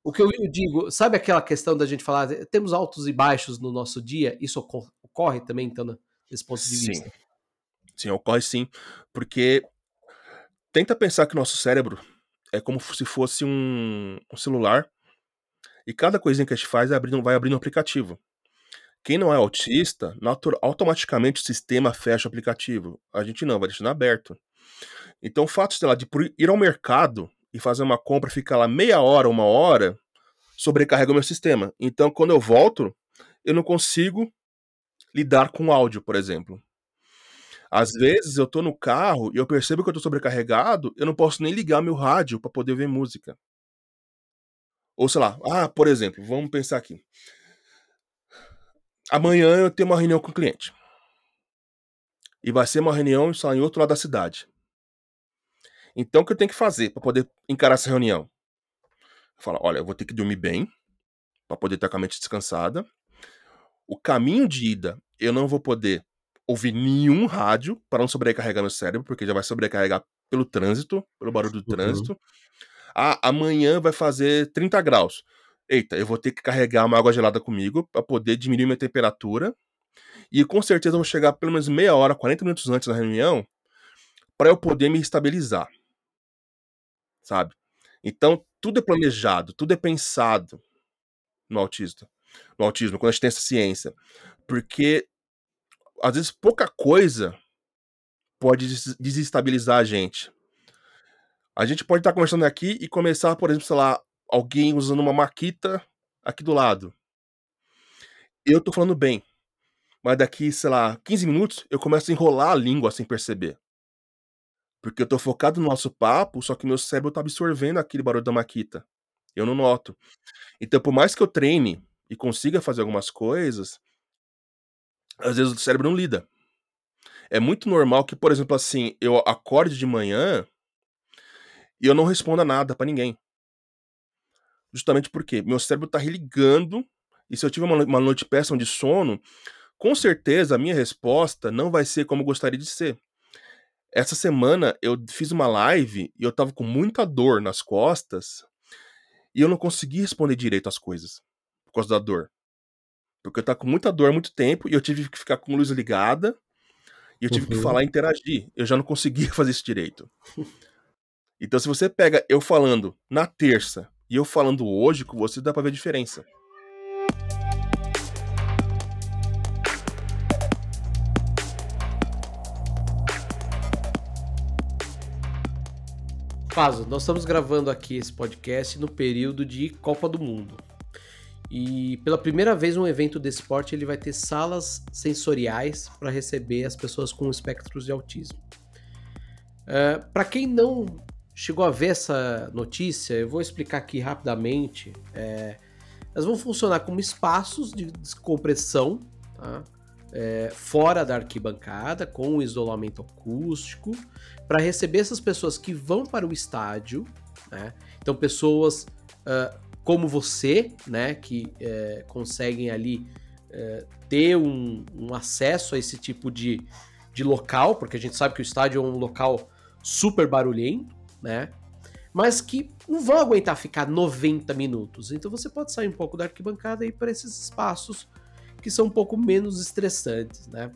S1: O que eu digo, sabe aquela questão da gente falar, temos altos e baixos no nosso dia? Isso ocorre também, então, nesse ponto de
S2: sim.
S1: vista?
S2: Sim, ocorre sim. Porque tenta pensar que o nosso cérebro é como se fosse um, um celular e cada coisinha que a gente faz é abrindo, vai abrindo um aplicativo. Quem não é autista, automaticamente o sistema fecha o aplicativo. A gente não, vai deixando aberto. Então o fato, sei lá, de ir ao mercado e fazer uma compra, ficar lá meia hora, uma hora, sobrecarrega o meu sistema. Então, quando eu volto, eu não consigo lidar com áudio, por exemplo. Às vezes eu tô no carro e eu percebo que eu tô sobrecarregado, eu não posso nem ligar meu rádio para poder ver música. Ou sei lá, ah, por exemplo, vamos pensar aqui. Amanhã eu tenho uma reunião com o cliente. E vai ser uma reunião só em outro lado da cidade. Então, o que eu tenho que fazer para poder encarar essa reunião? Fala, olha, eu vou ter que dormir bem para poder estar com a mente descansada. O caminho de ida, eu não vou poder ouvir nenhum rádio para não sobrecarregar meu cérebro, porque já vai sobrecarregar pelo trânsito, pelo barulho do uhum. trânsito. Ah, amanhã vai fazer 30 graus. Eita, eu vou ter que carregar uma água gelada comigo para poder diminuir minha temperatura. E com certeza eu vou chegar pelo menos meia hora, 40 minutos antes da reunião, para eu poder me estabilizar sabe? Então, tudo é planejado, tudo é pensado no autismo. No autismo, quando a gente tem essa ciência. Porque, às vezes, pouca coisa pode desestabilizar a gente. A gente pode estar conversando aqui e começar, por exemplo, sei lá, alguém usando uma maquita aqui do lado. Eu tô falando bem. Mas daqui, sei lá, 15 minutos, eu começo a enrolar a língua sem perceber. Porque eu tô focado no nosso papo, só que meu cérebro tá absorvendo aquele barulho da maquita. Eu não noto. Então, por mais que eu treine e consiga fazer algumas coisas, às vezes o cérebro não lida. É muito normal que, por exemplo, assim, eu acorde de manhã e eu não responda nada para ninguém. Justamente porque meu cérebro tá religando, e se eu tiver uma, uma noite péssima de sono, com certeza a minha resposta não vai ser como eu gostaria de ser. Essa semana eu fiz uma live e eu tava com muita dor nas costas. E eu não consegui responder direito as coisas. Por causa da dor. Porque eu tava com muita dor há muito tempo e eu tive que ficar com a luz ligada. E eu tive uhum. que falar e interagir. Eu já não conseguia fazer isso direito. Então, se você pega eu falando na terça e eu falando hoje com você, dá pra ver a diferença.
S1: Faso, nós estamos gravando aqui esse podcast no período de Copa do Mundo. E pela primeira vez um evento desse esporte ele vai ter salas sensoriais para receber as pessoas com espectros de autismo. Uh, é, para quem não chegou a ver essa notícia, eu vou explicar aqui rapidamente. É, elas vão funcionar como espaços de descompressão, tá? é, fora da arquibancada, com isolamento acústico, para receber essas pessoas que vão para o estádio, né? Então, pessoas uh, como você, né, que é, conseguem ali é, ter um, um, acesso a esse tipo de, de local, porque a gente sabe que o estádio é um local super barulhento, né? Mas que não vão aguentar ficar 90 minutos. Então você pode sair um pouco da arquibancada e ir para esses espaços que são um pouco menos estressantes, né?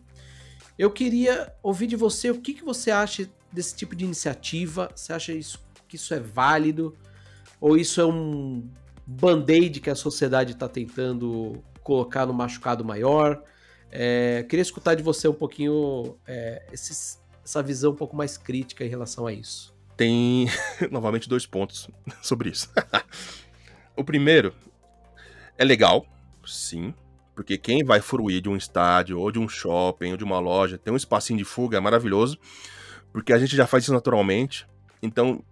S1: Eu queria ouvir de você o que, que você acha desse tipo de iniciativa. Você acha isso, que isso é válido? Ou isso é um band-aid que a sociedade está tentando colocar no machucado maior? É, queria escutar de você um pouquinho é, esses, essa visão um pouco mais crítica em relação a isso.
S2: Tem, novamente, dois pontos sobre isso. o primeiro, é legal, sim, porque quem vai fruir de um estádio, ou de um shopping, ou de uma loja, tem um espacinho de fuga, é maravilhoso, porque a gente já faz isso naturalmente. Então,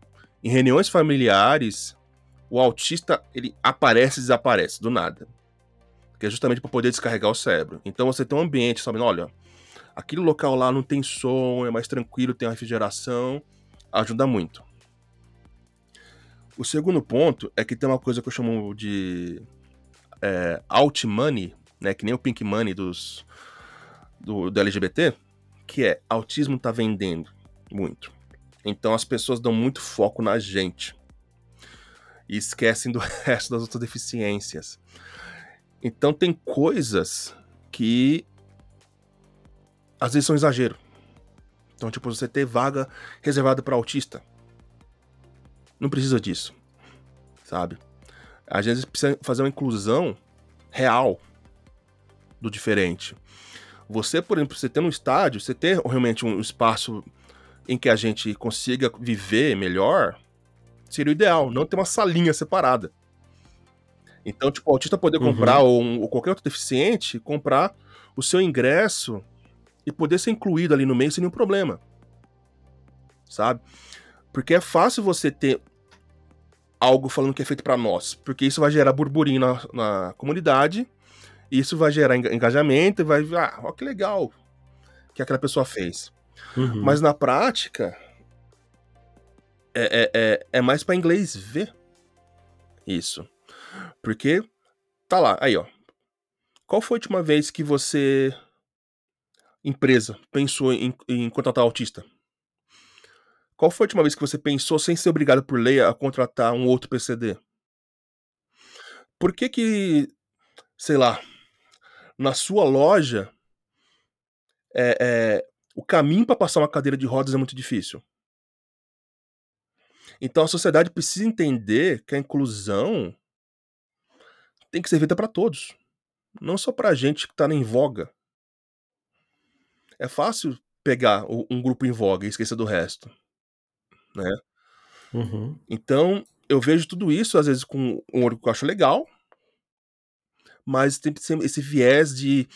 S2: em reuniões familiares, o autista ele aparece e desaparece do nada. Que é justamente para poder descarregar o cérebro. Então você tem um ambiente, sabendo, olha, aquele local lá não tem som, é mais tranquilo, tem refrigeração, ajuda muito. O segundo ponto é que tem uma coisa que eu chamo de é, alt money, né, que nem o Pink Money dos, do, do LGBT, que é autismo tá vendendo muito. Então as pessoas dão muito foco na gente e esquecem do resto das outras deficiências. Então tem coisas que às vezes são exagero. Então, tipo, você ter vaga reservada para autista. Não precisa disso. Sabe? Às vezes precisa fazer uma inclusão real do diferente. Você, por exemplo, você ter um estádio, você ter realmente um espaço em que a gente consiga viver melhor, seria o ideal, não ter uma salinha separada. Então, tipo, o autista poder uhum. comprar, ou, um, ou, qualquer outro deficiente, comprar o seu ingresso e poder ser incluído ali no meio sem nenhum problema. Sabe? Porque é fácil você ter algo falando que é feito para nós, porque isso vai gerar burburinho na, na comunidade isso vai gerar engajamento e vai. Ah, olha que legal que aquela pessoa fez. Uhum. Mas na prática, é, é, é, é mais para inglês ver isso. Porque tá lá, aí ó. Qual foi a última vez que você, empresa, pensou em, em contratar autista? Qual foi a última vez que você pensou, sem ser obrigado por lei, a contratar um outro PCD? Por que que, sei lá, na sua loja, é, é, o caminho para passar uma cadeira de rodas é muito difícil. Então a sociedade precisa entender que a inclusão tem que ser feita para todos, não só para a gente que está em voga. É fácil pegar um grupo em voga e esquecer do resto, né? Uhum. Então eu vejo tudo isso às vezes com um olho que eu acho legal, mas tem esse viés de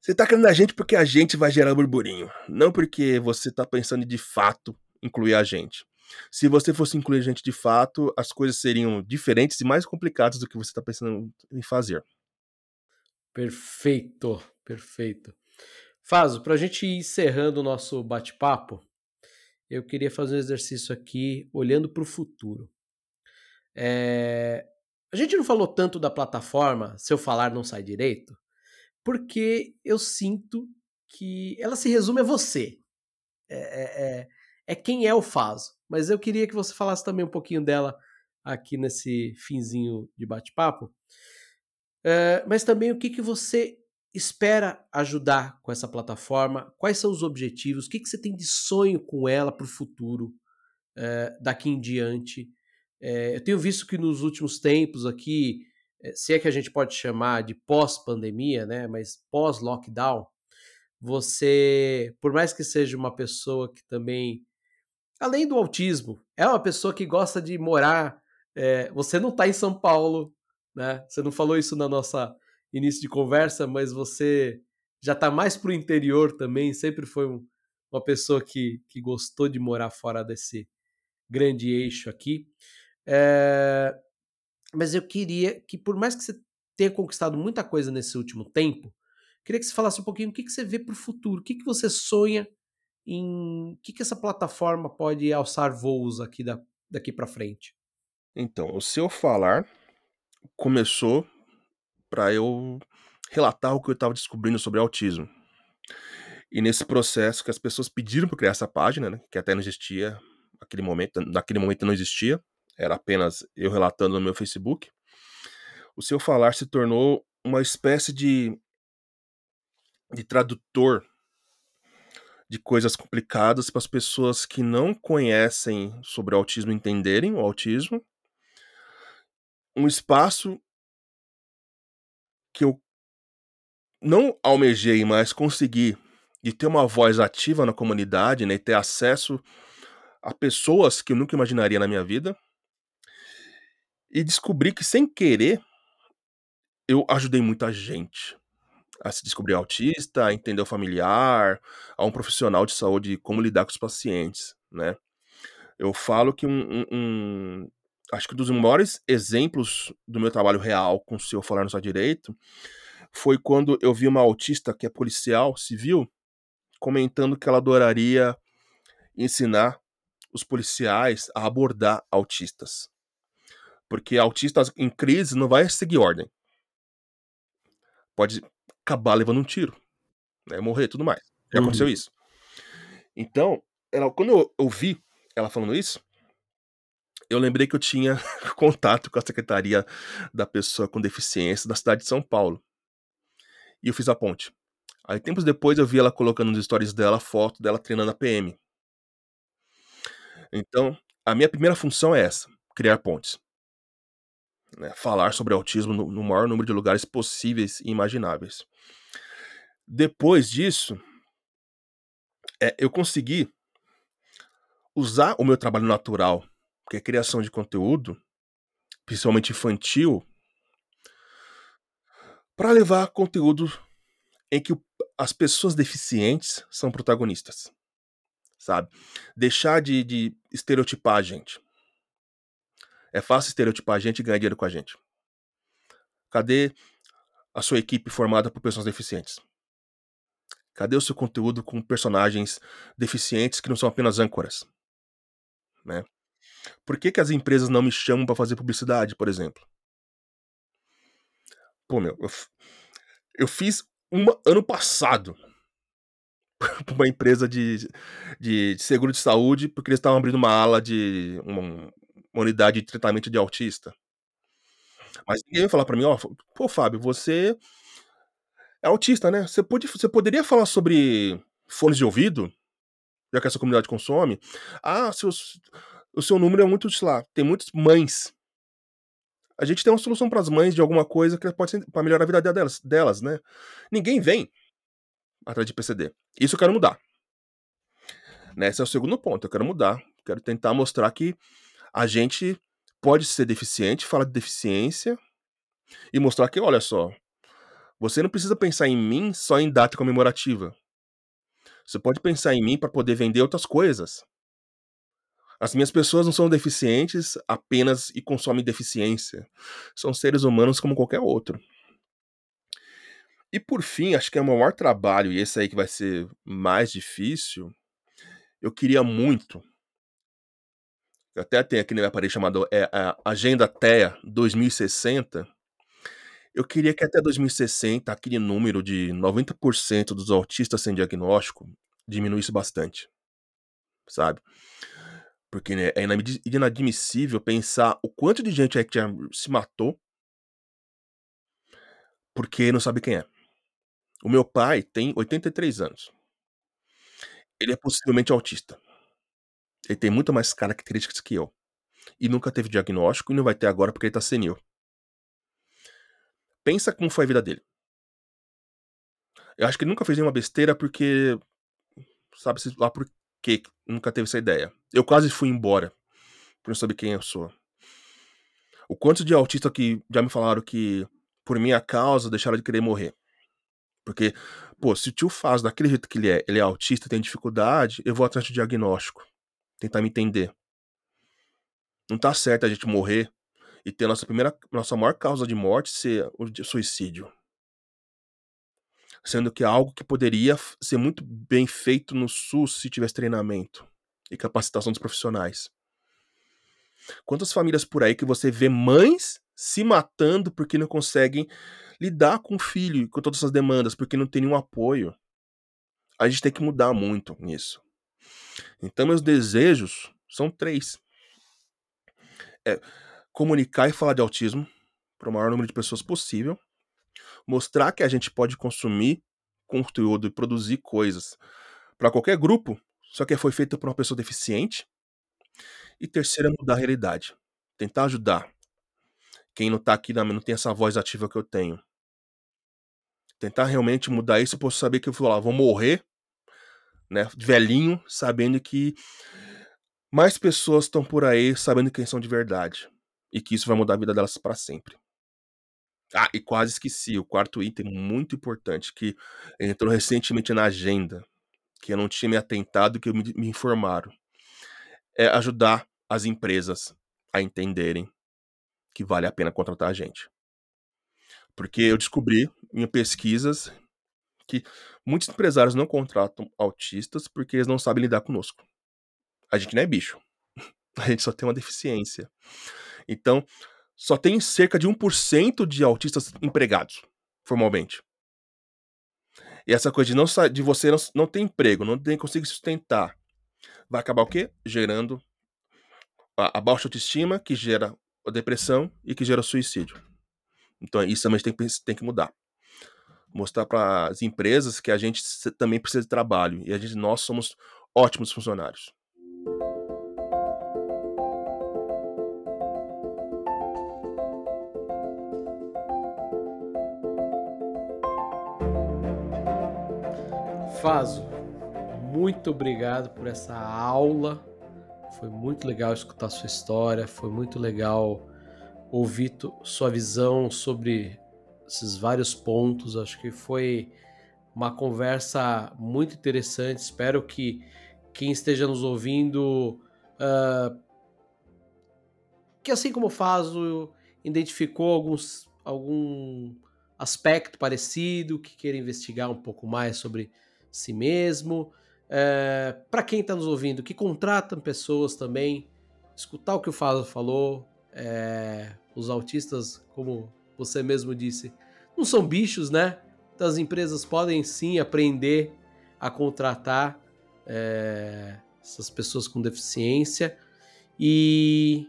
S2: você tá querendo a gente porque a gente vai gerar burburinho, não porque você tá pensando em de fato incluir a gente. Se você fosse incluir a gente de fato, as coisas seriam diferentes e mais complicadas do que você está pensando em fazer.
S1: Perfeito, perfeito. Fazo, para a gente ir encerrando o nosso bate-papo, eu queria fazer um exercício aqui olhando para o futuro. É, a gente não falou tanto da plataforma, se eu falar não sai direito, porque eu sinto que ela se resume a você. É, é, é, é quem é o Faso. Mas eu queria que você falasse também um pouquinho dela aqui nesse finzinho de bate-papo. É, mas também o que, que você espera ajudar com essa plataforma? Quais são os objetivos? O que, que você tem de sonho com ela para o futuro, é, daqui em diante? É, eu tenho visto que nos últimos tempos aqui, se é que a gente pode chamar de pós-pandemia, né, mas pós-lockdown, você, por mais que seja uma pessoa que também, além do autismo, é uma pessoa que gosta de morar. É, você não está em São Paulo, né? Você não falou isso na nossa início de conversa, mas você já está mais para o interior também. Sempre foi um, uma pessoa que, que gostou de morar fora desse grande eixo aqui. É, mas eu queria que, por mais que você tenha conquistado muita coisa nesse último tempo, Queria que você falasse um pouquinho o que, que você vê para o futuro, o que, que você sonha em. O que, que essa plataforma pode alçar voos aqui da, daqui para frente?
S2: Então, o seu falar começou para eu relatar o que eu estava descobrindo sobre autismo. E nesse processo que as pessoas pediram para criar essa página, né, que até não existia naquele momento, naquele momento não existia, era apenas eu relatando no meu Facebook. O seu falar se tornou uma espécie de de tradutor de coisas complicadas para as pessoas que não conhecem sobre o autismo entenderem o autismo. Um espaço que eu não almejei, mas consegui de ter uma voz ativa na comunidade, né, e ter acesso a pessoas que eu nunca imaginaria na minha vida. E descobri que sem querer eu ajudei muita gente a se descobrir autista, a entender o familiar, a um profissional de saúde como lidar com os pacientes, né? Eu falo que um, um, um acho que um dos maiores exemplos do meu trabalho real com o seu falar no seu direito foi quando eu vi uma autista que é policial civil comentando que ela adoraria ensinar os policiais a abordar autistas. Porque autistas em crise não vai seguir ordem. Pode acabar levando um tiro, né, morrer tudo mais. Já uhum. aconteceu isso. Então, ela, quando eu ouvi ela falando isso, eu lembrei que eu tinha contato com a secretaria da pessoa com deficiência da cidade de São Paulo. E eu fiz a ponte. Aí, tempos depois, eu vi ela colocando nos stories dela foto dela treinando a PM. Então, a minha primeira função é essa: criar pontes. Né? Falar sobre autismo no, no maior número de lugares possíveis e imagináveis. Depois disso, é, eu consegui usar o meu trabalho natural, que é criação de conteúdo, principalmente infantil, para levar conteúdo em que as pessoas deficientes são protagonistas, sabe? Deixar de, de estereotipar a gente. É fácil estereotipar a gente e ganhar dinheiro com a gente. Cadê a sua equipe formada por pessoas deficientes? Cadê o seu conteúdo com personagens deficientes que não são apenas âncoras? Né? Por que, que as empresas não me chamam para fazer publicidade, por exemplo? Pô, meu, eu, eu fiz uma ano passado para uma empresa de, de, de, seguro de saúde porque eles estavam abrindo uma ala de uma, uma unidade de tratamento de autista. Mas ninguém vai falar para mim, ó, pô, Fábio, você é autista, né? Você, pode, você poderia falar sobre fones de ouvido, já que essa comunidade consome? Ah, seus, o seu número é muito, sei lá, tem muitas mães. A gente tem uma solução para as mães de alguma coisa que pode ser para melhorar a vida delas, delas, né? Ninguém vem atrás de PCD. Isso eu quero mudar. Né? Esse é o segundo ponto. Eu quero mudar. Quero tentar mostrar que a gente pode ser deficiente, falar de deficiência e mostrar que, olha só, você não precisa pensar em mim só em data comemorativa. Você pode pensar em mim para poder vender outras coisas. As minhas pessoas não são deficientes apenas e consomem deficiência. São seres humanos como qualquer outro. E por fim, acho que é o maior trabalho, e esse aí que vai ser mais difícil, eu queria muito. Eu até tenho aqui na minha parede chamado é, Agenda TEA 2060 eu queria que até 2060 aquele número de 90% dos autistas sem diagnóstico diminuísse bastante, sabe? Porque né, é inadmissível pensar o quanto de gente aí que se matou porque não sabe quem é. O meu pai tem 83 anos. Ele é possivelmente autista. Ele tem muito mais características que eu. E nunca teve diagnóstico e não vai ter agora porque ele tá senil. Pensa como foi a vida dele. Eu acho que ele nunca fez nenhuma besteira porque. Sabe-se lá por que nunca teve essa ideia. Eu quase fui embora por não saber quem eu sou. O quanto de autista que já me falaram que por minha causa deixaram de querer morrer. Porque, pô, se o tio faz daquele jeito que ele é, ele é autista, tem dificuldade, eu vou atrás de diagnóstico. Tentar me entender. Não tá certo a gente morrer e ter a nossa primeira, nossa maior causa de morte ser o suicídio. Sendo que é algo que poderia ser muito bem feito no SUS se tivesse treinamento e capacitação dos profissionais. Quantas famílias por aí que você vê mães se matando porque não conseguem lidar com o filho, com todas essas demandas, porque não tem nenhum apoio. A gente tem que mudar muito nisso. Então, meus desejos são três: é comunicar e falar de autismo para o maior número de pessoas possível, mostrar que a gente pode consumir conteúdo e produzir coisas para qualquer grupo, só que foi feito por uma pessoa deficiente. E terceiro é mudar a realidade, tentar ajudar quem não tá aqui não tem essa voz ativa que eu tenho tentar realmente mudar isso, eu posso saber que eu vou lá, vou morrer, né, velhinho, sabendo que mais pessoas estão por aí sabendo quem são de verdade e que isso vai mudar a vida delas para sempre. Ah, e quase esqueci, o quarto item muito importante que entrou recentemente na agenda, que eu não tinha me atentado, que me, me informaram. É ajudar as empresas a entenderem que vale a pena contratar a gente. Porque eu descobri em pesquisas que muitos empresários não contratam autistas porque eles não sabem lidar conosco. A gente não é bicho. A gente só tem uma deficiência. Então, só tem cerca de 1% de autistas empregados, formalmente. E essa coisa de, não, de você não, não ter emprego, não tem, conseguir sustentar, vai acabar o quê? Gerando a, a baixa autoestima, que gera a depressão e que gera o suicídio. Então isso também tem, tem que mudar. Mostrar para as empresas que a gente também precisa de trabalho e a gente, nós somos ótimos funcionários.
S1: Faso, muito obrigado por essa aula. Foi muito legal escutar sua história, foi muito legal ouvir sua visão sobre esses vários pontos. Acho que foi uma conversa muito interessante. Espero que quem esteja nos ouvindo, uh, que assim como faz, identificou alguns, algum aspecto parecido, que queira investigar um pouco mais sobre si mesmo. Uh, eh, Para quem está nos ouvindo, que contratam pessoas também, escutar o que o Fábio falou, é, os autistas, como você mesmo disse, não são bichos, né? Então as empresas podem sim aprender a contratar é, essas pessoas com deficiência. E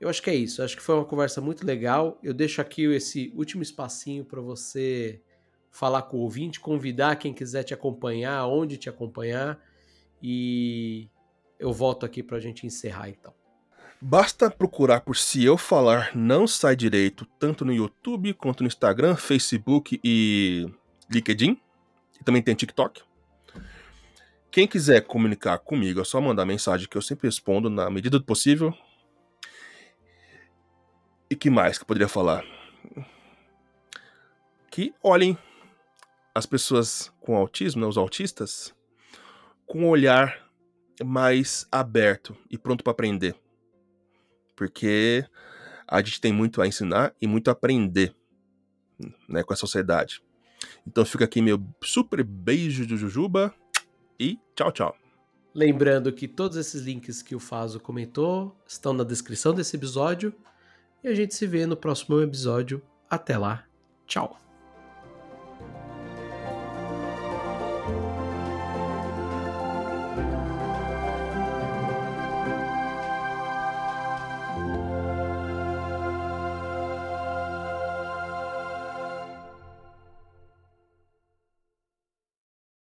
S1: eu acho que é isso. Eu acho que foi uma conversa muito legal. Eu deixo aqui esse último espacinho para você falar com o ouvinte, convidar quem quiser te acompanhar, onde te acompanhar. E eu volto aqui para a gente encerrar então.
S2: Basta procurar por Se Eu Falar Não Sai Direito, tanto no YouTube quanto no Instagram, Facebook e LinkedIn. E também tem TikTok. Quem quiser comunicar comigo é só mandar mensagem que eu sempre respondo na medida do possível. E que mais que eu poderia falar? Que olhem as pessoas com autismo, né, os autistas, com um olhar mais aberto e pronto para aprender porque a gente tem muito a ensinar e muito a aprender né, com a sociedade. Então fica aqui meu super beijo de Jujuba e tchau, tchau.
S1: Lembrando que todos esses links que o Faso comentou estão na descrição desse episódio e a gente se vê no próximo episódio. Até lá, tchau.